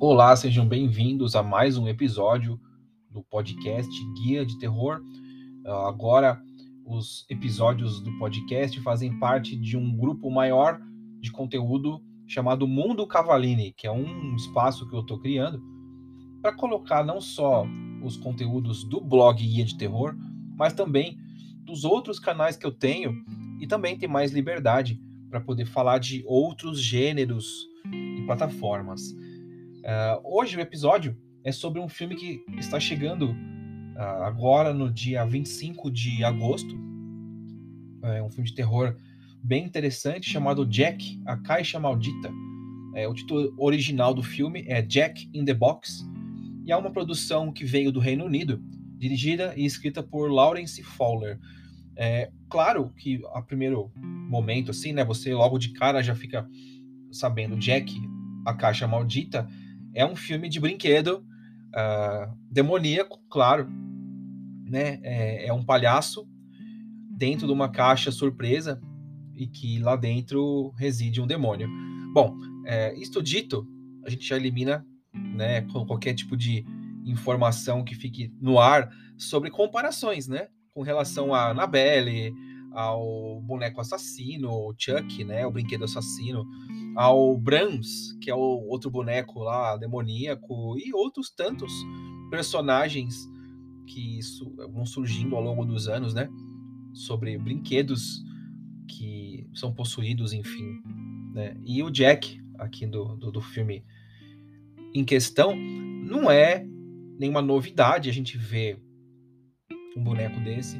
Olá, sejam bem-vindos a mais um episódio do podcast Guia de Terror. Ah, agora, os episódios do podcast fazem parte de um grupo maior de conteúdo chamado Mundo Cavalini, que é um espaço que eu estou criando para colocar não só os conteúdos do blog Guia de Terror, mas também dos outros canais que eu tenho e também ter mais liberdade para poder falar de outros gêneros e plataformas. Uh, hoje o episódio é sobre um filme que está chegando uh, agora no dia 25 de agosto. É um filme de terror bem interessante chamado Jack, a Caixa Maldita. É, o título original do filme é Jack in the Box e é uma produção que veio do Reino Unido, dirigida e escrita por Lawrence Fowler. É, claro que a primeiro momento, assim, né, você logo de cara já fica sabendo Jack, a Caixa Maldita, é um filme de brinquedo uh, demoníaco, claro, né? É, é, um palhaço dentro de uma caixa surpresa e que lá dentro reside um demônio. Bom, é, isto dito, a gente já elimina, né, qualquer tipo de informação que fique no ar sobre comparações, né, com relação a Annabelle, ao boneco assassino, o Chuck, né, o brinquedo assassino, ao Brahms, que é o outro boneco lá demoníaco, e outros tantos personagens que vão surgindo ao longo dos anos, né? Sobre brinquedos que são possuídos, enfim. Né? E o Jack, aqui do, do, do filme em questão, não é nenhuma novidade a gente ver um boneco desse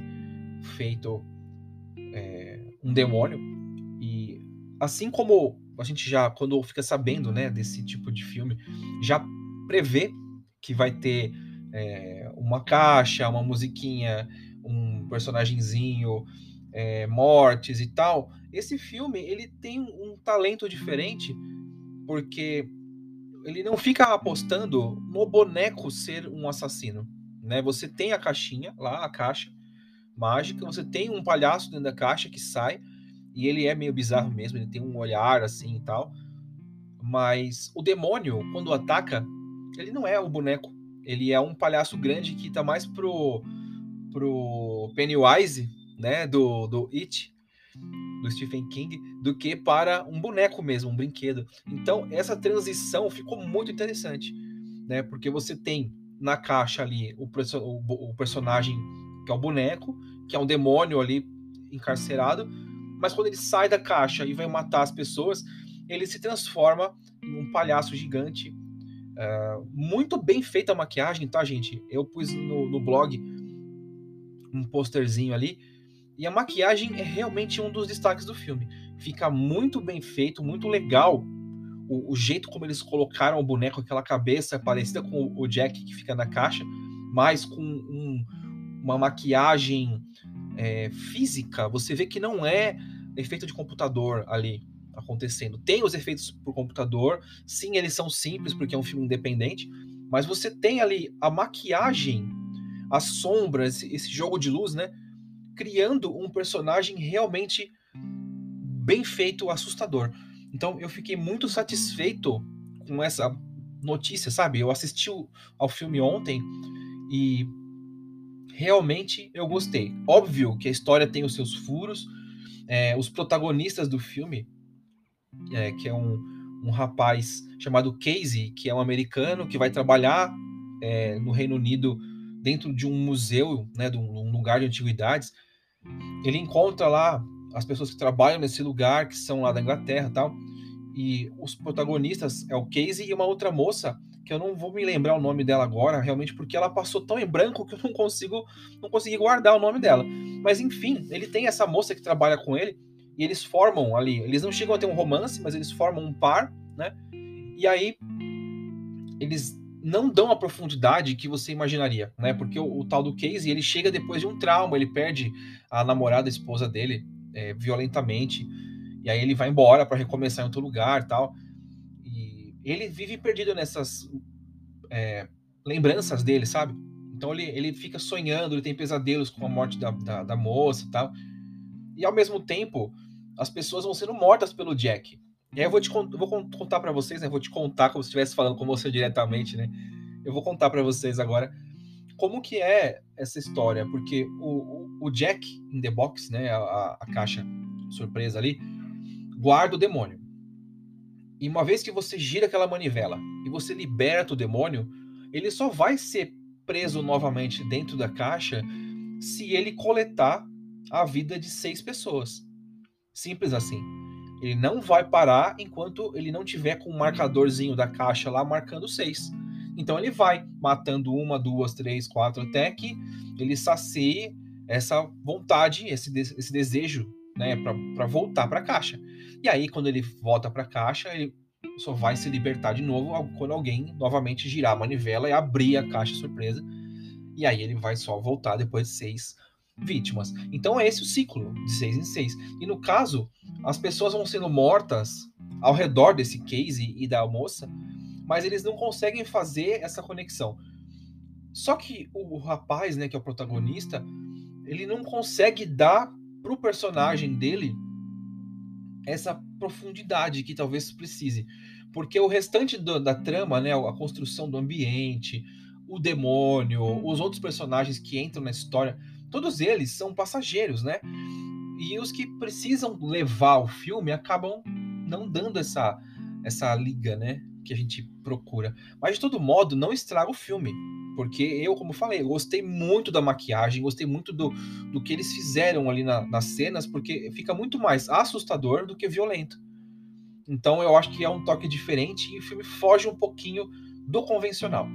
feito é, um demônio. E assim como a gente já, quando fica sabendo né, desse tipo de filme, já prevê que vai ter é, uma caixa, uma musiquinha, um personagemzinho, é, mortes e tal. Esse filme ele tem um talento diferente porque ele não fica apostando no boneco ser um assassino, né? Você tem a caixinha lá, a caixa mágica, você tem um palhaço dentro da caixa que sai e ele é meio bizarro mesmo, ele tem um olhar assim e tal. Mas o demônio, quando ataca, ele não é o boneco. Ele é um palhaço grande que tá mais pro, pro Pennywise, né? Do, do It, do Stephen King, do que para um boneco mesmo, um brinquedo. Então, essa transição ficou muito interessante, né? Porque você tem na caixa ali o, o, o personagem que é o boneco, que é um demônio ali encarcerado, mas quando ele sai da caixa e vai matar as pessoas, ele se transforma em um palhaço gigante. Uh, muito bem feita a maquiagem, tá, gente? Eu pus no, no blog um posterzinho ali. E a maquiagem é realmente um dos destaques do filme. Fica muito bem feito, muito legal o, o, jeito como eles colocaram o boneco, aquela cabeça parecida com o Jack que fica na caixa, mas com um, uma maquiagem é, física, você vê que não é efeito de computador ali acontecendo. Tem os efeitos por computador, sim, eles são simples porque é um filme independente, mas você tem ali a maquiagem, as sombras, esse jogo de luz, né? Criando um personagem realmente bem feito, assustador. Então eu fiquei muito satisfeito com essa notícia, sabe? Eu assisti ao filme ontem e realmente eu gostei. Óbvio que a história tem os seus furos. É, os protagonistas do filme, é, que é um, um rapaz chamado Casey, que é um americano que vai trabalhar é, no Reino Unido dentro de um museu, né, de um, lugar de antiguidades. Ele encontra lá as pessoas que trabalham nesse lugar, que são lá da Inglaterra, tal. E os protagonistas é o Casey e uma outra moça que eu não vou me lembrar o nome dela agora, realmente, porque ela passou tão em branco que eu não consigo, não consegui guardar o nome dela. Mas enfim, ele tem essa moça que trabalha com ele e eles formam ali, eles não chegam a ter um romance, mas eles formam um par, né? E aí eles não dão a profundidade que você imaginaria, né? Porque o, o tal do Casey, ele chega depois de um trauma, ele perde a namorada, a esposa dele, é, violentamente, e aí ele vai embora para recomeçar em outro lugar, tal ele vive perdido nessas é, lembranças dele, sabe? Então ele, ele fica sonhando, ele tem pesadelos com a morte da, da, da moça e tal. E ao mesmo tempo, as pessoas vão sendo mortas pelo Jack. E aí eu vou te vou contar para vocês, né? Vou te contar como se estivesse falando com você diretamente, né? Eu vou contar para vocês agora como que é essa história, porque o, o, o Jack in the Box, né? A, a caixa surpresa ali, guarda o demônio. E uma vez que você gira aquela manivela e você liberta o demônio, ele só vai ser preso novamente dentro da caixa se ele coletar a vida de seis pessoas. Simples assim. Ele não vai parar enquanto ele não tiver com o marcadorzinho da caixa lá marcando seis. Então ele vai matando uma, duas, três, quatro, até que ele sacie essa vontade, esse, esse desejo, né, para voltar para a caixa. E aí, quando ele volta para a caixa, ele só vai se libertar de novo quando alguém novamente girar a manivela e abrir a caixa surpresa. E aí ele vai só voltar depois de seis vítimas. Então é esse o ciclo, de seis em seis. E no caso, as pessoas vão sendo mortas ao redor desse case e da moça, mas eles não conseguem fazer essa conexão. Só que o rapaz, né, que é o protagonista, ele não consegue dar pro personagem dele essa profundidade que talvez precise. Porque o restante do, da trama, né, a construção do ambiente, o demônio, os outros personagens que entram na história, todos eles são passageiros, né? E os que precisam levar o filme acabam não dando essa essa liga, né, que a gente procura. Mas de todo modo, não estraga o filme, porque eu, como falei, gostei muito da maquiagem, gostei muito do, do que eles fizeram ali na, nas cenas, porque fica muito mais assustador do que violento. Então eu acho que é um toque diferente e o filme foge um pouquinho do convencional,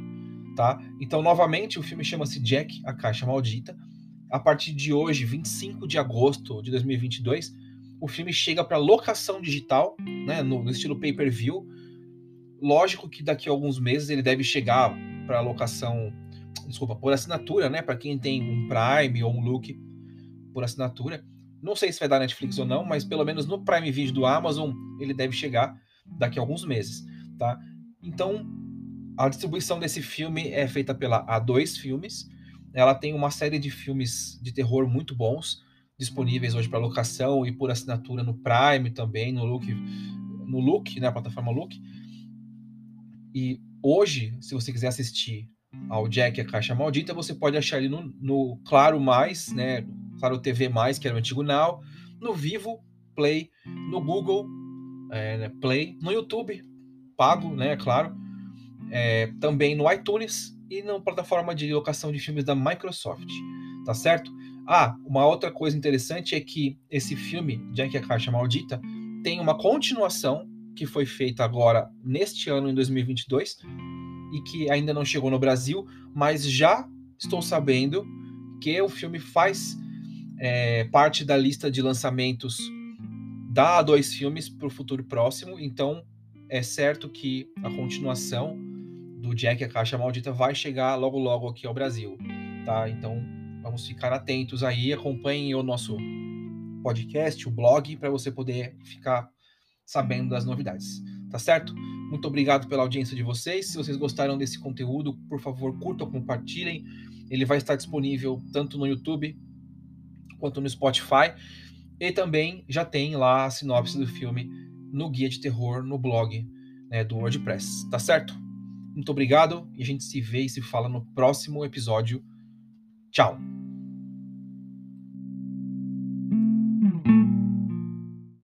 tá? Então novamente o filme chama-se Jack, a Caixa Maldita a partir de hoje, 25 de agosto de 2022, o filme chega para locação digital, né, no, no estilo pay-per-view. Lógico que daqui a alguns meses ele deve chegar para locação, desculpa, por assinatura, né, para quem tem um Prime ou um Look por assinatura. Não sei se vai dar Netflix ou não, mas pelo menos no Prime Video do Amazon ele deve chegar daqui a alguns meses, tá? Então, a distribuição desse filme é feita pela A2 Filmes ela tem uma série de filmes de terror muito bons disponíveis hoje para locação e por assinatura no Prime também, no Look, no Look, na né, plataforma Look. E hoje, se você quiser assistir ao Jack a Caixa Maldita, você pode achar ele no, no Claro Mais, né? Claro TV Mais, que era o antigo Now, no Vivo Play, no Google é, né, Play, no YouTube pago, né? Claro, é, também no iTunes e na plataforma de locação de filmes da Microsoft, tá certo? Ah, uma outra coisa interessante é que esse filme, Jack a Caixa Maldita, tem uma continuação que foi feita agora neste ano, em 2022, e que ainda não chegou no Brasil, mas já estou sabendo que o filme faz é, parte da lista de lançamentos da dois filmes para o futuro próximo, então é certo que a continuação do Jack a Caixa Maldita vai chegar logo logo aqui ao Brasil, tá? Então vamos ficar atentos aí, acompanhem o nosso podcast, o blog, para você poder ficar sabendo das novidades, tá certo? Muito obrigado pela audiência de vocês. Se vocês gostaram desse conteúdo, por favor, curtam, compartilhem. Ele vai estar disponível tanto no YouTube quanto no Spotify. E também já tem lá a sinopse do filme no Guia de Terror no blog né, do WordPress, tá certo? Muito obrigado e a gente se vê e se fala no próximo episódio. Tchau!